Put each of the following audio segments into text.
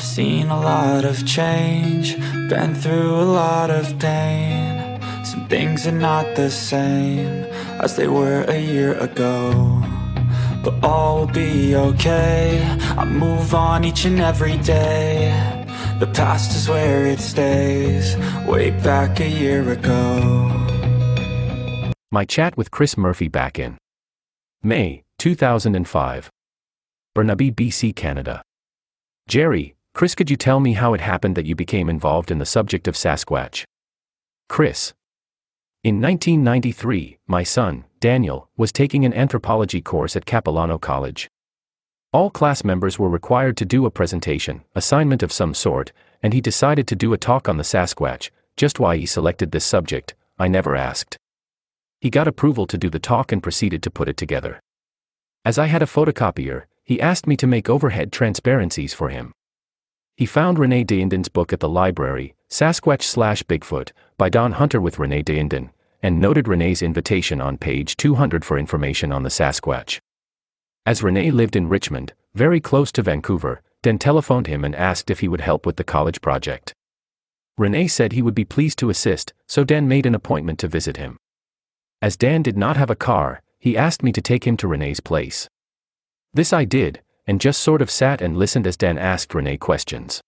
I've seen a lot of change, been through a lot of pain. Some things are not the same as they were a year ago. But all will be okay. I move on each and every day. The past is where it stays, way back a year ago. My chat with Chris Murphy back in May 2005. Burnaby, BC, Canada. Jerry, Chris, could you tell me how it happened that you became involved in the subject of Sasquatch? Chris. In 1993, my son, Daniel, was taking an anthropology course at Capilano College. All class members were required to do a presentation, assignment of some sort, and he decided to do a talk on the Sasquatch. Just why he selected this subject, I never asked. He got approval to do the talk and proceeded to put it together. As I had a photocopier, he asked me to make overhead transparencies for him. He found Renee Dahinden's book at the library, Sasquatch slash Bigfoot, by Don Hunter with Renee Dahinden, and noted Renee's invitation on page 200 for information on the Sasquatch. As Renee lived in Richmond, very close to Vancouver, Dan telephoned him and asked if he would help with the college project. Renee said he would be pleased to assist, so Dan made an appointment to visit him. As Dan did not have a car, he asked me to take him to Renee's place. This I did, and just sort of sat and listened as Dan asked Renee questions.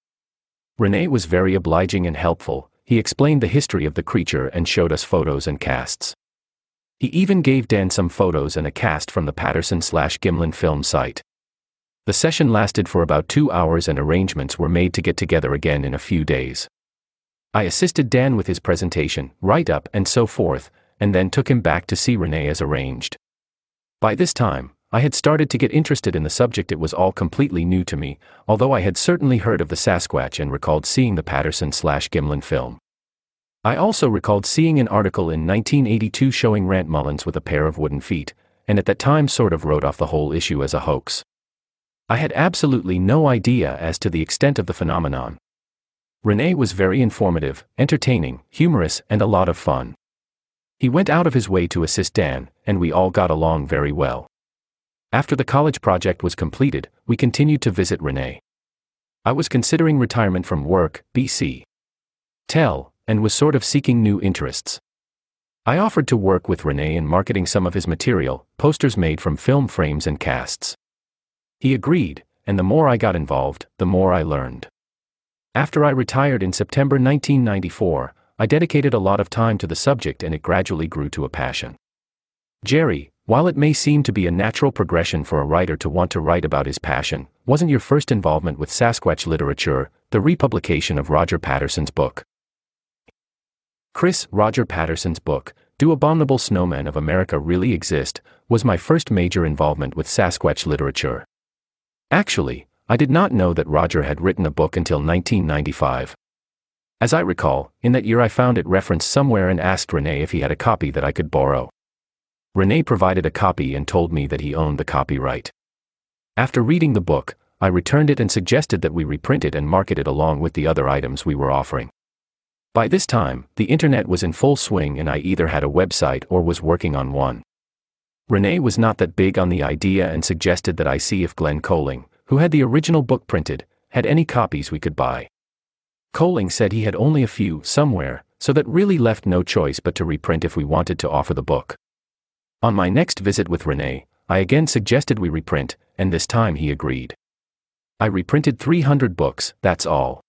Renee was very obliging and helpful, he explained the history of the creature and showed us photos and casts. He even gave Dan some photos and a cast from the Patterson slash Gimlin film site. The session lasted for about two hours and arrangements were made to get together again in a few days. I assisted Dan with his presentation, write up, and so forth, and then took him back to see Renee as arranged. By this time, I had started to get interested in the subject. It was all completely new to me, although I had certainly heard of the Sasquatch and recalled seeing the Patterson slash Gimlin film. I also recalled seeing an article in 1982 showing Rant Mullens with a pair of wooden feet, and at that time sort of wrote off the whole issue as a hoax. I had absolutely no idea as to the extent of the phenomenon. Rene was very informative, entertaining, humorous, and a lot of fun. He went out of his way to assist Dan, and we all got along very well. After the college project was completed, we continued to visit Renee. I was considering retirement from work, BC. Tel, and was sort of seeking new interests. I offered to work with Renee in marketing some of his material, posters made from film frames and casts. He agreed, and the more I got involved, the more I learned. After I retired in September 1994, I dedicated a lot of time to the subject and it gradually grew to a passion. Jerry, while it may seem to be a natural progression for a writer to want to write about his passion, wasn't your first involvement with Sasquatch literature the republication of Roger Patterson's book? Chris Roger Patterson's book, Do Abominable Snowmen of America Really Exist, was my first major involvement with Sasquatch literature. Actually, I did not know that Roger had written a book until 1995. As I recall, in that year I found it referenced somewhere and asked Renee if he had a copy that I could borrow. Renee provided a copy and told me that he owned the copyright. After reading the book, I returned it and suggested that we reprint it and market it along with the other items we were offering. By this time, the internet was in full swing and I either had a website or was working on one. Rene was not that big on the idea and suggested that I see if Glenn Coling, who had the original book printed, had any copies we could buy. Coling said he had only a few somewhere, so that really left no choice but to reprint if we wanted to offer the book. On my next visit with Rene, I again suggested we reprint, and this time he agreed. I reprinted 300 books, that's all.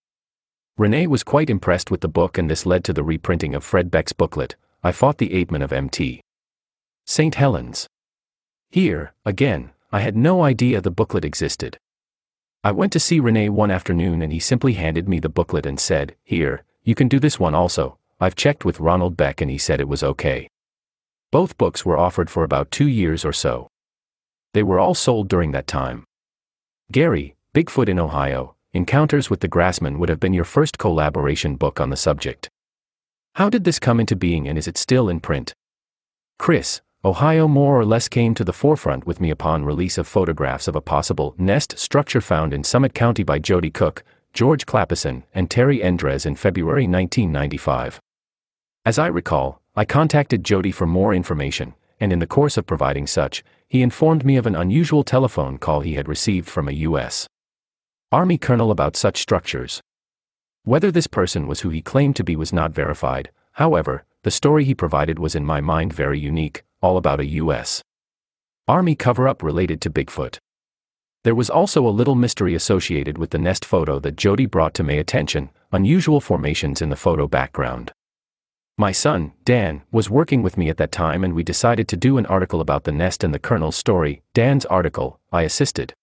Rene was quite impressed with the book, and this led to the reprinting of Fred Beck's booklet, I Fought the Ape Men of MT. St. Helens. Here, again, I had no idea the booklet existed. I went to see Rene one afternoon and he simply handed me the booklet and said, Here, you can do this one also. I've checked with Ronald Beck and he said it was okay. Both books were offered for about two years or so. They were all sold during that time. Gary, Bigfoot in Ohio, Encounters with the Grassman would have been your first collaboration book on the subject. How did this come into being and is it still in print? Chris, Ohio more or less came to the forefront with me upon release of photographs of a possible nest structure found in Summit County by Joedy Cook, George Clappison, and Terry Endres in February 1995. As I recall, I contacted Joedy for more information, and in the course of providing such, he informed me of an unusual telephone call he had received from a U.S. Army colonel about such structures. Whether this person was who he claimed to be was not verified, however, the story he provided was in my mind very unique, all about a U.S. Army cover up related to Bigfoot. There was also a little mystery associated with the nest photo that Joedy brought to my attention unusual formations in the photo background. My son, Dan, was working with me at that time and we decided to do an article about the nest and the colonel's story. Dan's article, I assisted.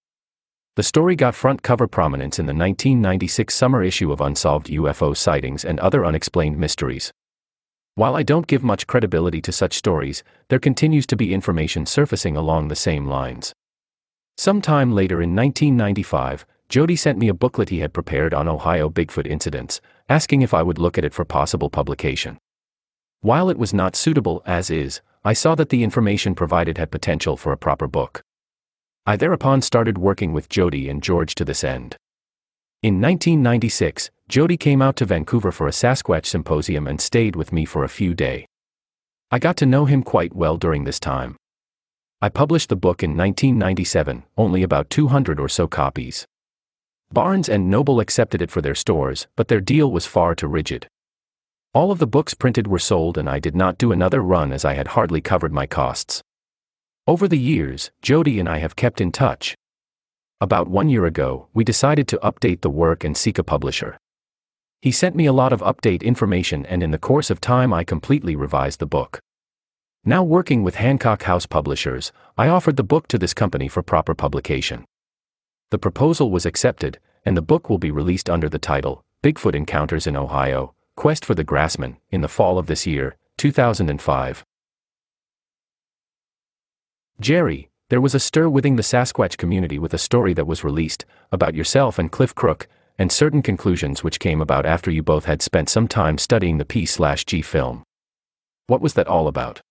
The story got front cover prominence in the 1996 summer issue of Unsolved UFO Sightings and Other Unexplained Mysteries. While I don't give much credibility to such stories, there continues to be information surfacing along the same lines. Sometime later in 1995, Joedy sent me a booklet he had prepared on Ohio Bigfoot incidents, asking if I would look at it for possible publication. While it was not suitable as is, I saw that the information provided had potential for a proper book. I thereupon started working with Joedy and George to this end. In 1996, Joedy came out to Vancouver for a Sasquatch symposium and stayed with me for a few days. I got to know him quite well during this time. I published the book in 1997, only about 200 or so copies. Barnes and Noble accepted it for their stores, but their deal was far too rigid. All of the books printed were sold and I did not do another run as I had hardly covered my costs. Over the years, Joedy and I have kept in touch. About one year ago, we decided to update the work and seek a publisher. He sent me a lot of update information and in the course of time I completely revised the book. Now working with Hancock House Publishers, I offered the book to this company for proper publication. The proposal was accepted, and the book will be released under the title Bigfoot Encounters in Ohio Quest for the Grassman in the fall of this year, 2005. Jerry, there was a stir within the Sasquatch community with a story that was released about yourself and Cliff Crook, and certain conclusions which came about after you both had spent some time studying the P/G film. What was that all about?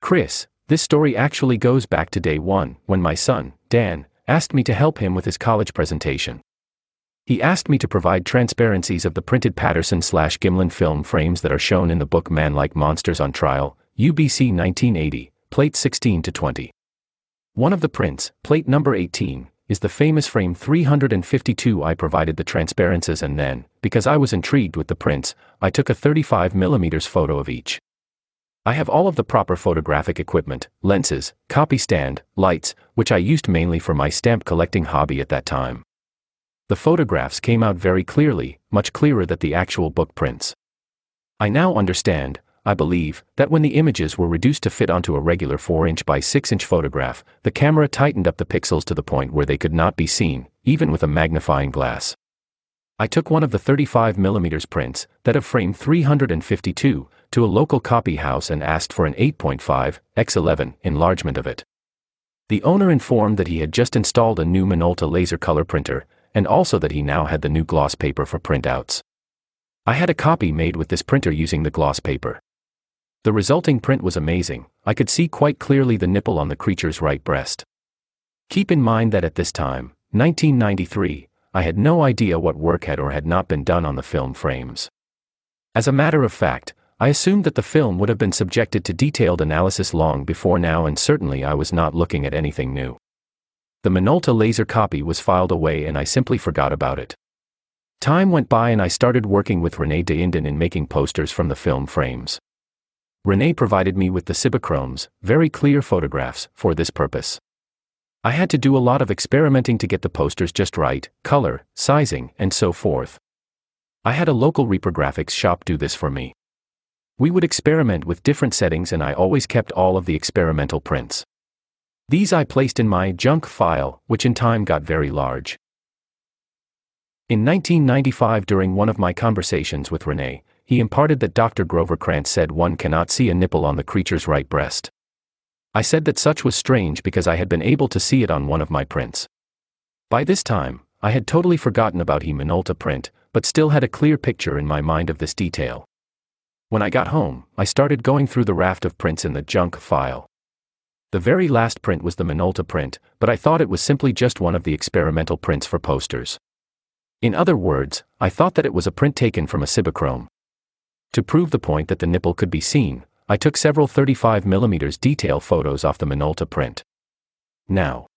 Chris, this story actually goes back to day one, when my son, Dan, asked me to help him with his college presentation. He asked me to provide transparencies of the printed Patterson slash Gimlin film frames that are shown in the book Man Like Monsters on Trial, UBC 1980, plate 16 to 20. One of the prints, plate number 18, is the famous frame 352. I provided the transparencies and then, because I was intrigued with the prints, I took a 35mm photo of each. I have all of the proper photographic equipment, lenses, copy stand, lights, which I used mainly for my stamp collecting hobby at that time. The photographs came out very clearly, much clearer than the actual book prints. I now understand, I believe, that when the images were reduced to fit onto a regular 4 inch by 6 inch photograph, the camera tightened up the pixels to the point where they could not be seen, even with a magnifying glass. I took one of the 35mm prints, that of frame 352, to a local copy house and asked for an 8.5 x 11 enlargement of it. The owner informed that he had just installed a new Minolta laser color printer, and also that he now had the new gloss paper for printouts. I had a copy made with this printer using the gloss paper. The resulting print was amazing, I could see quite clearly the nipple on the creature's right breast. Keep in mind that at this time, 1993, I had no idea what work had or had not been done on the film frames. As a matter of fact, I assumed that the film would have been subjected to detailed analysis long before now, and certainly I was not looking at anything new. The Minolta laser copy was filed away and I simply forgot about it. Time went by and I started working with Renee Dahinden in making posters from the film frames. Renee provided me with the Cibachromes, very clear photographs, for this purpose. I had to do a lot of experimenting to get the posters just right, color, sizing, and so forth. I had a local reprographics shop do this for me. We would experiment with different settings and I always kept all of the experimental prints. These I placed in my junk file, which in time got very large. In 1995 during one of my conversations with Renee, he imparted that Dr. Grover Krantz said one cannot see a nipple on the creature's right breast. I said that such was strange because I had been able to see it on one of my prints. By this time, I had totally forgotten about he Minolta print, but still had a clear picture in my mind of this detail. When I got home, I started going through the raft of prints in the junk file. The very last print was the Minolta print, but I thought it was simply just one of the experimental prints for posters. In other words, I thought that it was a print taken from a Cibachrome. To prove the point that the nipple could be seen, I took several 35mm detail photos off the Minolta print. Now,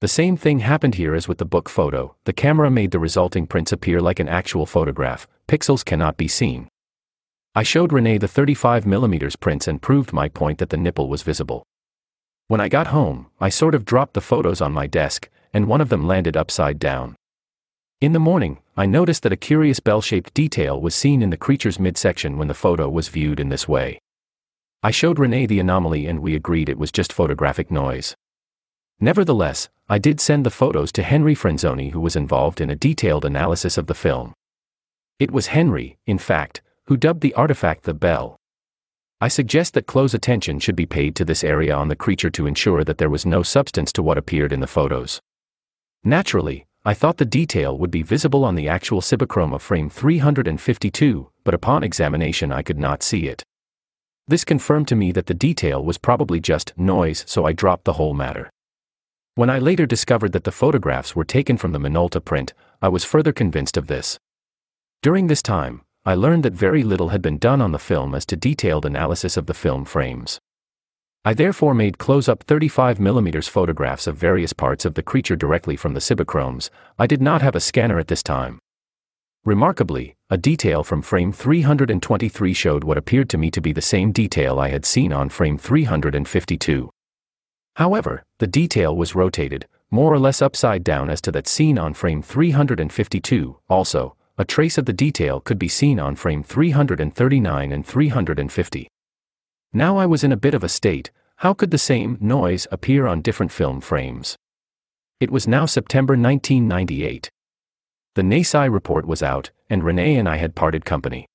The same thing happened here as with the book photo, the camera made the resulting prints appear like an actual photograph, pixels cannot be seen. I showed Renee the 35mm prints and proved my point that the nipple was visible. When I got home, I sort of dropped the photos on my desk, and one of them landed upside down. In the morning, I noticed that a curious bell shaped detail was seen in the creature's midsection when the photo was viewed in this way. I showed Renee the anomaly and we agreed it was just photographic noise. Nevertheless, I did send the photos to Henry Franzoni, who was involved in a detailed analysis of the film. It was Henry, in fact, who dubbed the artifact the bell. I suggest that close attention should be paid to this area on the creature to ensure that there was no substance to what appeared in the photos. Naturally, I thought the detail would be visible on the actual Cibachrome frame 352, but upon examination I could not see it. This confirmed to me that the detail was probably just noise, so I dropped the whole matter. When I later discovered that the photographs were taken from the Minolta print, I was further convinced of this. During this time, I learned that very little had been done on the film as to detailed analysis of the film frames. I therefore made close-up 35mm photographs of various parts of the creature directly from the Cibachromes. I did not have a scanner at this time. Remarkably, a detail from frame 323 showed what appeared to me to be the same detail I had seen on frame 352. However, the detail was rotated, more or less upside down as to that seen on frame 352. Also, a trace of the detail could be seen on frame 339 and 350. Now I was in a bit of a state, how could the same noise appear on different film frames? It was now September 1998. The NASI report was out, and Renee and I had parted company.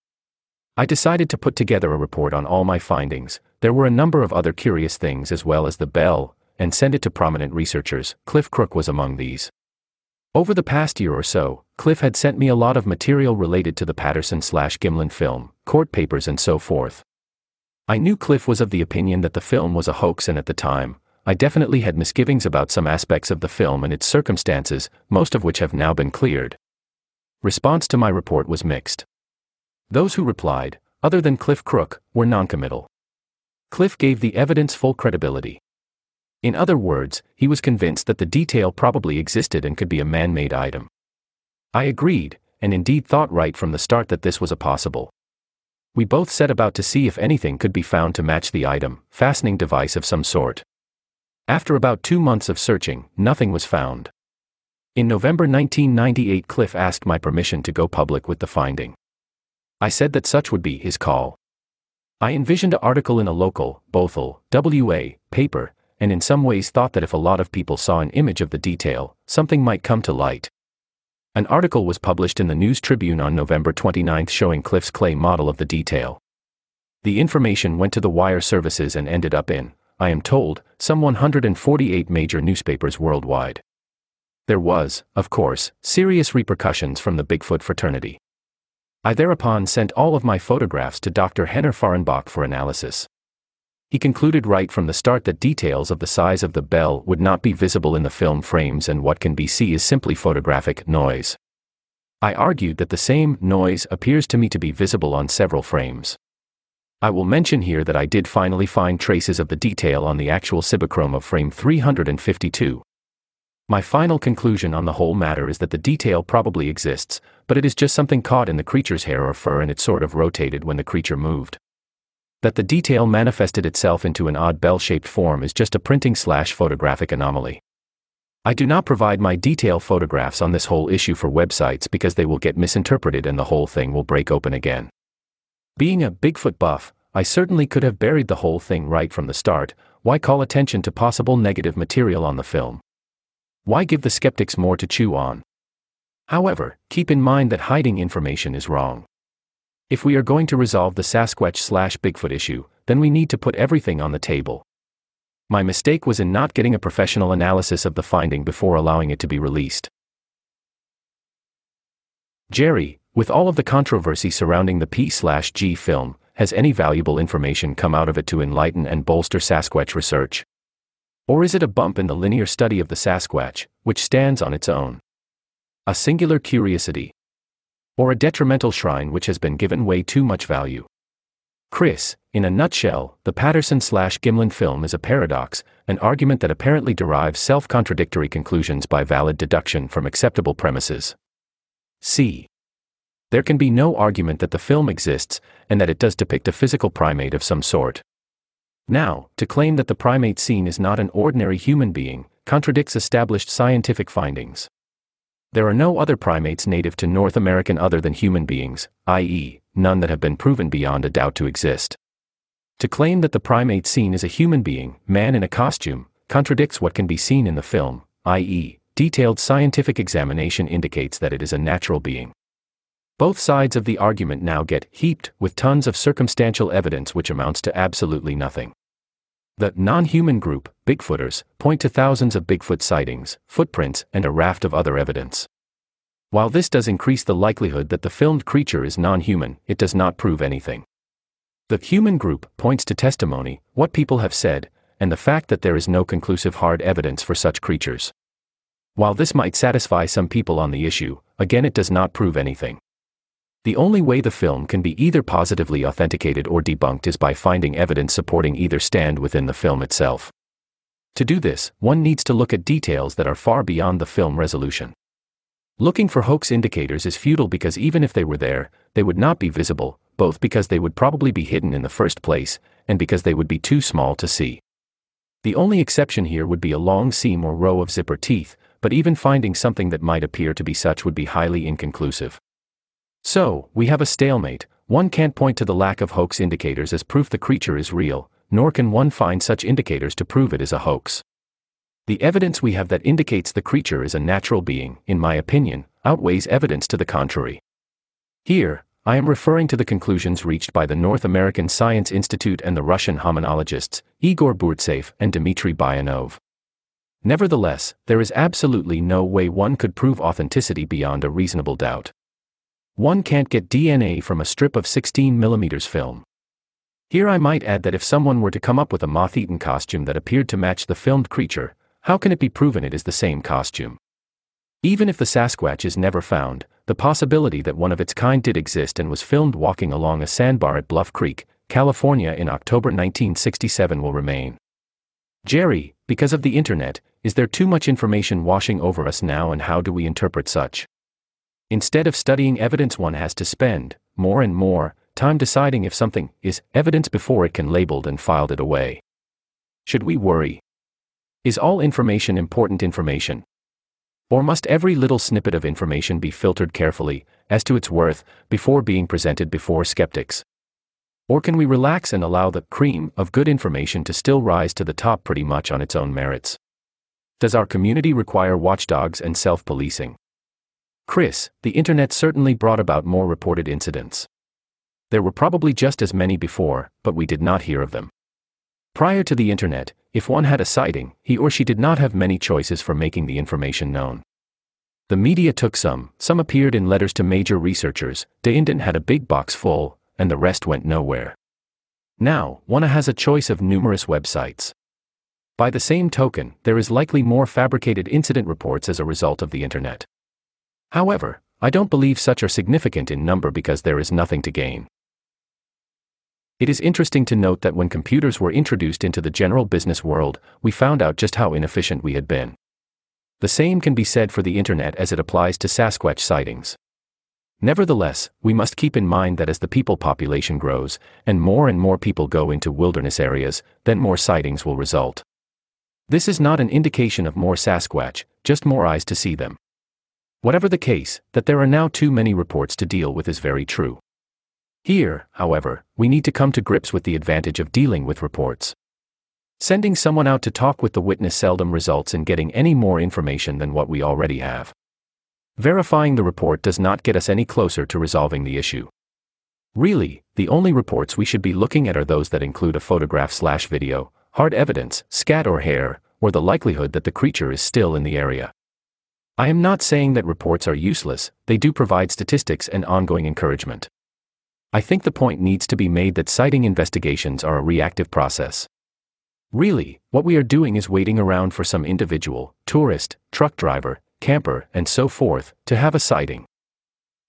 I decided to put together a report on all my findings, there were a number of other curious things as well as the bell, and send it to prominent researchers, Cliff Crook was among these. Over the past year or so, Cliff had sent me a lot of material related to the Patterson slash Gimlin film, court papers and so forth. I knew Cliff was of the opinion that the film was a hoax, and at the time, I definitely had misgivings about some aspects of the film and its circumstances, most of which have now been cleared. Response to my report was mixed. Those who replied, other than Cliff Crook, were noncommittal. Cliff gave the evidence full credibility. In other words, he was convinced that the detail probably existed and could be a man made item. I agreed, and indeed thought right from the start that this was a possible. We both set about to see if anything could be found to match the item, fastening device of some sort. After about two months of searching, nothing was found. In November 1998, Cliff asked my permission to go public with the finding. I said that such would be his call. I envisioned an article in a local, Bothell, WA, paper, and in some ways thought that if a lot of people saw an image of the detail, something might come to light. An article was published in the News Tribune on November 29 showing Cliff's clay model of the detail. The information went to the wire services and ended up in, I am told, some 148 major newspapers worldwide. There was, of course, serious repercussions from the Bigfoot fraternity. I thereupon sent all of my photographs to Dr. Henner Fahrenbach for analysis. He concluded right from the start that details of the size of the bell would not be visible in the film frames and what can be seen is simply photographic noise. I argued that the same noise appears to me to be visible on several frames. I will mention here that I did finally find traces of the detail on the actual Cibachrome of frame 352. My final conclusion on the whole matter is that the detail probably exists, but it is just something caught in the creature's hair or fur and it sort of rotated when the creature moved. That the detail manifested itself into an odd bell-shaped form is just a printing slash photographic anomaly. I do not provide my detail photographs on this whole issue for websites because they will get misinterpreted and the whole thing will break open again. Being a Bigfoot buff, I certainly could have buried the whole thing right from the start, why call attention to possible negative material on the film? Why give the skeptics more to chew on? However, keep in mind that hiding information is wrong. If we are going to resolve the Sasquatch slash Bigfoot issue, then we need to put everything on the table. My mistake was in not getting a professional analysis of the finding before allowing it to be released. Jerry, with all of the controversy surrounding the P slash G film, has any valuable information come out of it to enlighten and bolster Sasquatch research? Or is it a bump in the linear study of the Sasquatch, which stands on its own? A singular curiosity, or a detrimental shrine which has been given way too much value. Chris, in a nutshell, the Patterson slash Gimlin film is a paradox, an argument that apparently derives self contradictory conclusions by valid deduction from acceptable premises. C. There can be no argument that the film exists, and that it does depict a physical primate of some sort. Now, to claim that the primate seen is not an ordinary human being, contradicts established scientific findings. There are no other primates native to North American other than human beings, i.e., none that have been proven beyond a doubt to exist. To claim that the primate seen is a human being, man in a costume, contradicts what can be seen in the film, i.e., detailed scientific examination indicates that it is a natural being. Both sides of the argument now get heaped with tons of circumstantial evidence which amounts to absolutely nothing. The non human group, Bigfooters, point to thousands of Bigfoot sightings, footprints, and a raft of other evidence. While this does increase the likelihood that the filmed creature is non human, it does not prove anything. The human group points to testimony, what people have said, and the fact that there is no conclusive hard evidence for such creatures. While this might satisfy some people on the issue, again it does not prove anything. The only way the film can be either positively authenticated or debunked is by finding evidence supporting either stand within the film itself. To do this, one needs to look at details that are far beyond the film resolution. Looking for hoax indicators is futile because even if they were there, they would not be visible, both because they would probably be hidden in the first place, and because they would be too small to see. The only exception here would be a long seam or row of zipper teeth, but even finding something that might appear to be such would be highly inconclusive. So, we have a stalemate, one can't point to the lack of hoax indicators as proof the creature is real, nor can one find such indicators to prove it is a hoax. The evidence we have that indicates the creature is a natural being, in my opinion, outweighs evidence to the contrary. Here, I am referring to the conclusions reached by the North American Science Institute and the Russian hominologists, Igor Burtsev and Dmitry Bayanov. Nevertheless, there is absolutely no way one could prove authenticity beyond a reasonable doubt. One can't get DNA from a strip of 16mm film. Here I might add that if someone were to come up with a moth eaten costume that appeared to match the filmed creature, how can it be proven it is the same costume? Even if the Sasquatch is never found, the possibility that one of its kind did exist and was filmed walking along a sandbar at Bluff Creek, California in October 1967 will remain. Jerry, because of the internet, is there too much information washing over us now and how do we interpret such? Instead of studying evidence, one has to spend, more and more, time deciding if something is evidence before it can be labeled and filed it away. Should we worry? Is all information important information? Or must every little snippet of information be filtered carefully, as to its worth, before being presented before skeptics? Or can we relax and allow the cream of good information to still rise to the top pretty much on its own merits? Does our community require watchdogs and self policing? Chris, the internet certainly brought about more reported incidents. There were probably just as many before, but we did not hear of them. Prior to the internet, if one had a sighting, he or she did not have many choices for making the information known. The media took some, some appeared in letters to major researchers, Dahinden had a big box full, and the rest went nowhere. Now, one has a choice of numerous websites. By the same token, there is likely more fabricated incident reports as a result of the internet. However, I don't believe such are significant in number because there is nothing to gain. It is interesting to note that when computers were introduced into the general business world, we found out just how inefficient we had been. The same can be said for the internet as it applies to Sasquatch sightings. Nevertheless, we must keep in mind that as the people population grows, and more and more people go into wilderness areas, then more sightings will result. This is not an indication of more Sasquatch, just more eyes to see them. Whatever the case, that there are now too many reports to deal with is very true. Here, however, we need to come to grips with the advantage of dealing with reports. Sending someone out to talk with the witness seldom results in getting any more information than what we already have. Verifying the report does not get us any closer to resolving the issue. Really, the only reports we should be looking at are those that include a photograph slash video, hard evidence, scat or hair, or the likelihood that the creature is still in the area. I am not saying that reports are useless, they do provide statistics and ongoing encouragement. I think the point needs to be made that sighting investigations are a reactive process. Really, what we are doing is waiting around for some individual, tourist, truck driver, camper, and so forth, to have a sighting.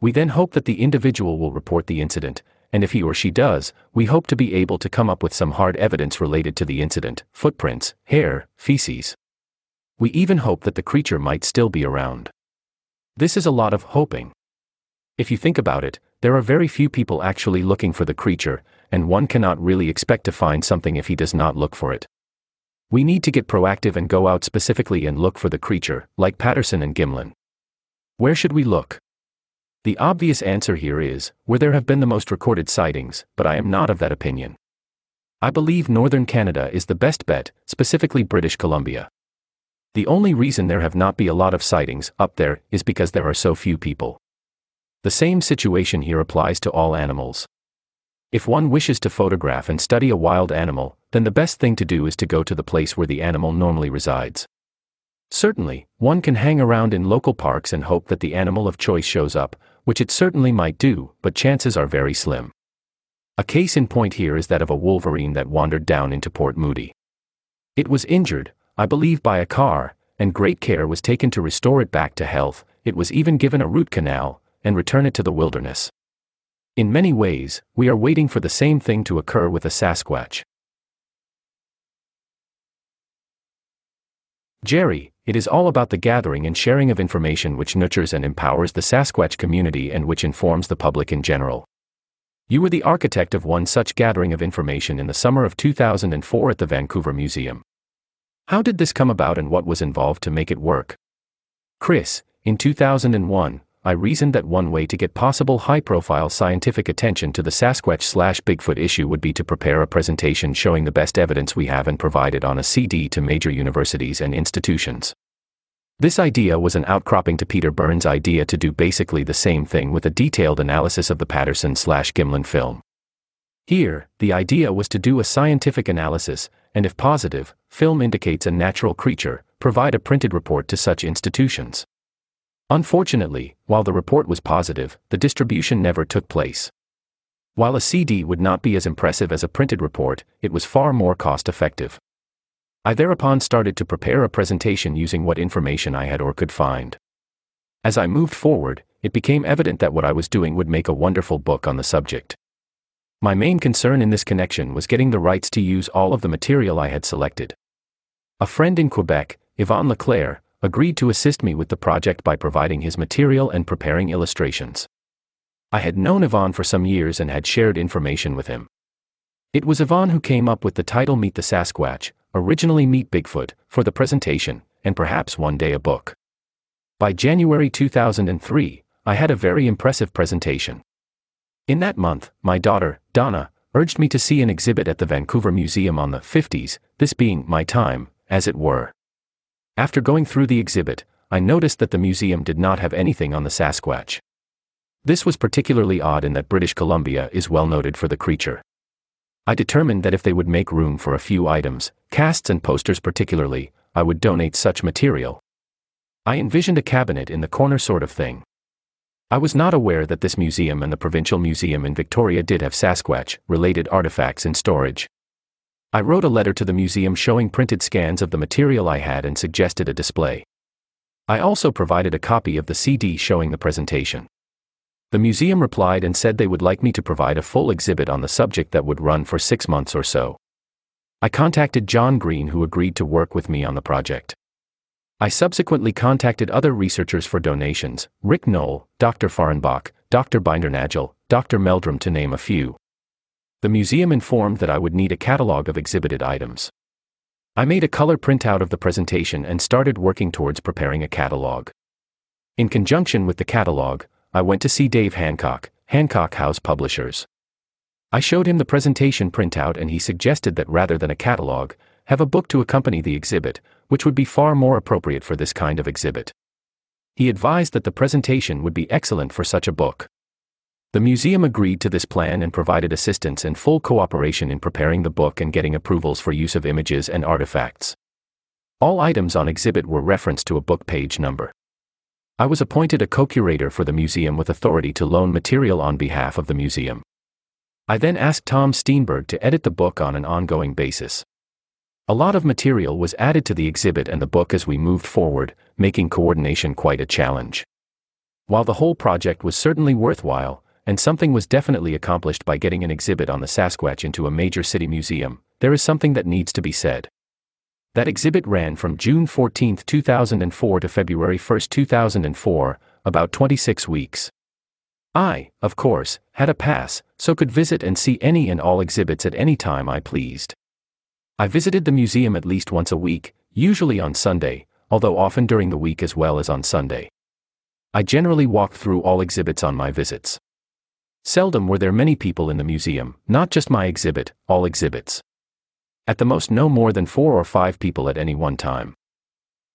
We then hope that the individual will report the incident, and if he or she does, we hope to be able to come up with some hard evidence related to the incident footprints, hair, feces. We even hope that the creature might still be around. This is a lot of hoping. If you think about it, there are very few people actually looking for the creature, and one cannot really expect to find something if he does not look for it. We need to get proactive and go out specifically and look for the creature, like Patterson and Gimlin. Where should we look? The obvious answer here is where there have been the most recorded sightings, but I am not of that opinion. I believe northern Canada is the best bet, specifically British Columbia. The only reason there have not been a lot of sightings up there is because there are so few people. The same situation here applies to all animals. If one wishes to photograph and study a wild animal, then the best thing to do is to go to the place where the animal normally resides. Certainly, one can hang around in local parks and hope that the animal of choice shows up, which it certainly might do, but chances are very slim. A case in point here is that of a wolverine that wandered down into Port Moody. It was injured, I believe, by a car, and great care was taken to restore it back to health, it was even given a root canal, and return it to the wilderness. In many ways, we are waiting for the same thing to occur with a Sasquatch. Jerry, it is all about the gathering and sharing of information which nurtures and empowers the Sasquatch community and which informs the public in general. You were the architect of one such gathering of information in the summer of 2004 at the Vancouver Museum. How did this come about and what was involved to make it work? Chris, in 2001, I reasoned that one way to get possible high profile scientific attention to the Sasquatch slash Bigfoot issue would be to prepare a presentation showing the best evidence we have and provide it on a CD to major universities and institutions. This idea was an outcropping to Peter Byrne's idea to do basically the same thing with a detailed analysis of the Patterson slash Gimlin film. Here, the idea was to do a scientific analysis, and if positive, film indicates a natural creature, provide a printed report to such institutions. Unfortunately, while the report was positive, the distribution never took place. While a CD would not be as impressive as a printed report, it was far more cost effective. I thereupon started to prepare a presentation using what information I had or could find. As I moved forward, it became evident that what I was doing would make a wonderful book on the subject. My main concern in this connection was getting the rights to use all of the material I had selected. A friend in Quebec, Yvon Leclerc, agreed to assist me with the project by providing his material and preparing illustrations. I had known Yvon for some years and had shared information with him. It was Yvon who came up with the title Meet the Sasquatch, originally Meet Bigfoot, for the presentation, and perhaps one day a book. By January 2003, I had a very impressive presentation. In that month, my daughter, Donna, urged me to see an exhibit at the Vancouver Museum on the 50s, this being my time, as it were. After going through the exhibit, I noticed that the museum did not have anything on the Sasquatch. This was particularly odd in that British Columbia is well noted for the creature. I determined that if they would make room for a few items, casts and posters particularly, I would donate such material. I envisioned a cabinet in the corner sort of thing. I was not aware that this museum and the Provincial Museum in Victoria did have Sasquatch related artifacts in storage. I wrote a letter to the museum showing printed scans of the material I had and suggested a display. I also provided a copy of the CD showing the presentation. The museum replied and said they would like me to provide a full exhibit on the subject that would run for six months or so. I contacted John Green, who agreed to work with me on the project. I subsequently contacted other researchers for donations Rick Noll, Dr. Fahrenbach, Dr. Bindernagel, Dr. Meldrum, to name a few. The museum informed that I would need a catalog of exhibited items. I made a color printout of the presentation and started working towards preparing a catalog. In conjunction with the catalog, I went to see Dave Hancock, Hancock House Publishers. I showed him the presentation printout and he suggested that rather than a catalog, have a book to accompany the exhibit, which would be far more appropriate for this kind of exhibit. He advised that the presentation would be excellent for such a book. The museum agreed to this plan and provided assistance and full cooperation in preparing the book and getting approvals for use of images and artifacts. All items on exhibit were referenced to a book page number. I was appointed a co-curator for the museum with authority to loan material on behalf of the museum. I then asked Tom Steenburg to edit the book on an ongoing basis. A lot of material was added to the exhibit and the book as we moved forward, making coordination quite a challenge. While the whole project was certainly worthwhile, and something was definitely accomplished by getting an exhibit on the Sasquatch into a major city museum, there is something that needs to be said. That exhibit ran from June 14, 2004 to February 1, 2004, about 26 weeks. I, of course, had a pass, so could visit and see any and all exhibits at any time I pleased. I visited the museum at least once a week, usually on Sunday, although often during the week as well as on Sunday. I generally walked through all exhibits on my visits. Seldom were there many people in the museum, not just my exhibit, all exhibits. At the most, no more than four or five people at any one time.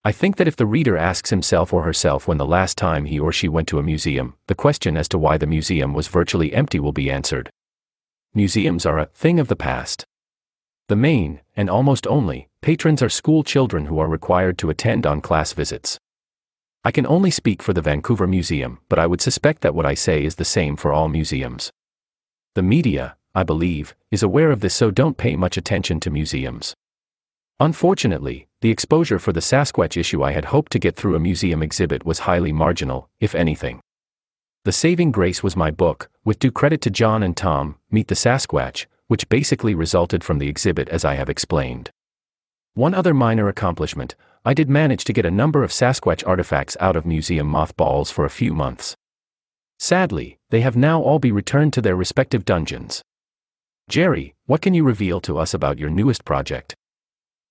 I think that if the reader asks himself or herself when the last time he or she went to a museum, the question as to why the museum was virtually empty will be answered. Museums are a thing of the past. The main, and almost only, patrons are school children who are required to attend on class visits. I can only speak for the Vancouver Museum, but I would suspect that what I say is the same for all museums. The media, I believe, is aware of this so don't pay much attention to museums. Unfortunately, the exposure for the Sasquatch issue I had hoped to get through a museum exhibit was highly marginal, if anything. The saving grace was my book, with due credit to John and Tom, Meet the Sasquatch, which basically resulted from the exhibit as I have explained. One other minor accomplishment, I did manage to get a number of Sasquatch artifacts out of museum mothballs for a few months. Sadly, they have now all be returned to their respective dungeons. Jerry, what can you reveal to us about your newest project?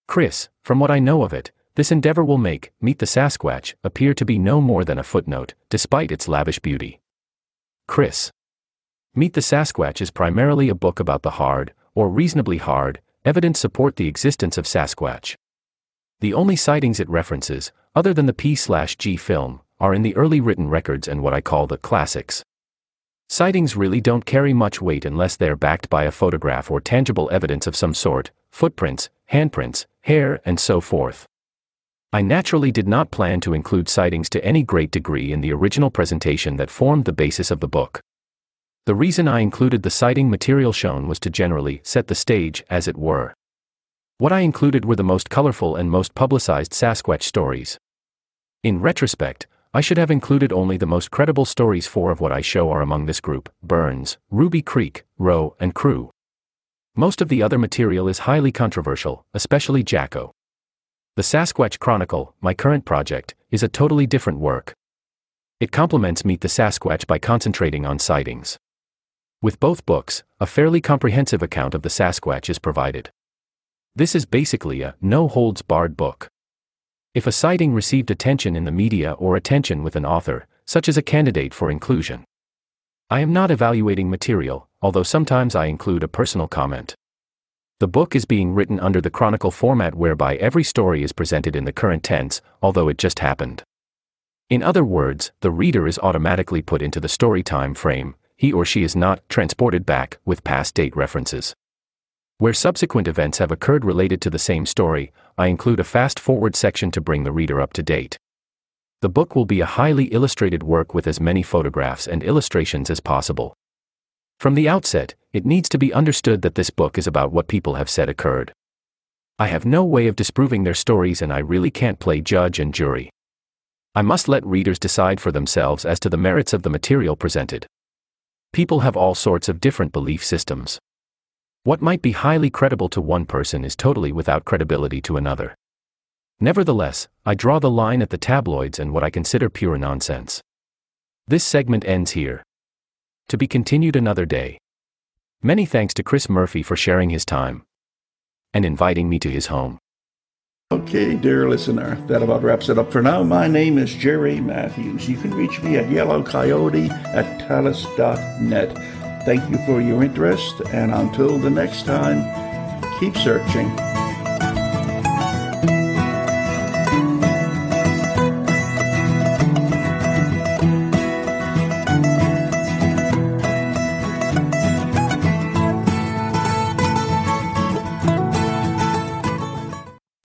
Chris, from what I know of it, this endeavor will make Meet the Sasquatch appear to be no more than a footnote, despite its lavish beauty. Chris. Meet the Sasquatch is primarily a book about the hard, or reasonably hard, evidence support the existence of Sasquatch. The only sightings it references, other than the P/G film, are in the early written records and what I call the classics. Sightings really don't carry much weight unless they're backed by a photograph or tangible evidence of some sort, footprints, handprints, hair, and so forth. I naturally did not plan to include sightings to any great degree in the original presentation that formed the basis of the book. The reason I included the sighting material shown was to generally set the stage, as it were. What I included were the most colorful and most publicized Sasquatch stories. In retrospect, I should have included only the most credible stories. Four of what I show are among this group Burns, Ruby Creek, Roe, and Crew. Most of the other material is highly controversial, especially Jacko. The Sasquatch Chronicle, my current project, is a totally different work. It complements Meet the Sasquatch by concentrating on sightings. With both books, a fairly comprehensive account of the Sasquatch is provided. This is basically a no holds barred book. If a sighting received attention in the media or attention with an author, such as a candidate for inclusion. I am not evaluating material, although sometimes I include a personal comment. The book is being written under the chronicle format whereby every story is presented in the current tense, although it just happened. In other words, the reader is automatically put into the story time frame, he or she is not transported back with past date references. Where subsequent events have occurred related to the same story, I include a fast forward section to bring the reader up to date. The book will be a highly illustrated work with as many photographs and illustrations as possible. From the outset, it needs to be understood that this book is about what people have said occurred. I have no way of disproving their stories and I really can't play judge and jury. I must let readers decide for themselves as to the merits of the material presented. People have all sorts of different belief systems. What might be highly credible to one person is totally without credibility to another. Nevertheless, I draw the line at the tabloids and what I consider pure nonsense. This segment ends here. To be continued another day. Many thanks to Chris Murphy for sharing his time and inviting me to his home. Okay, dear listener, that about wraps it up for now. My name is Jerry Matthews. You can reach me at yellowcoyote at telus.net. Thank you for your interest, and until the next time, keep searching.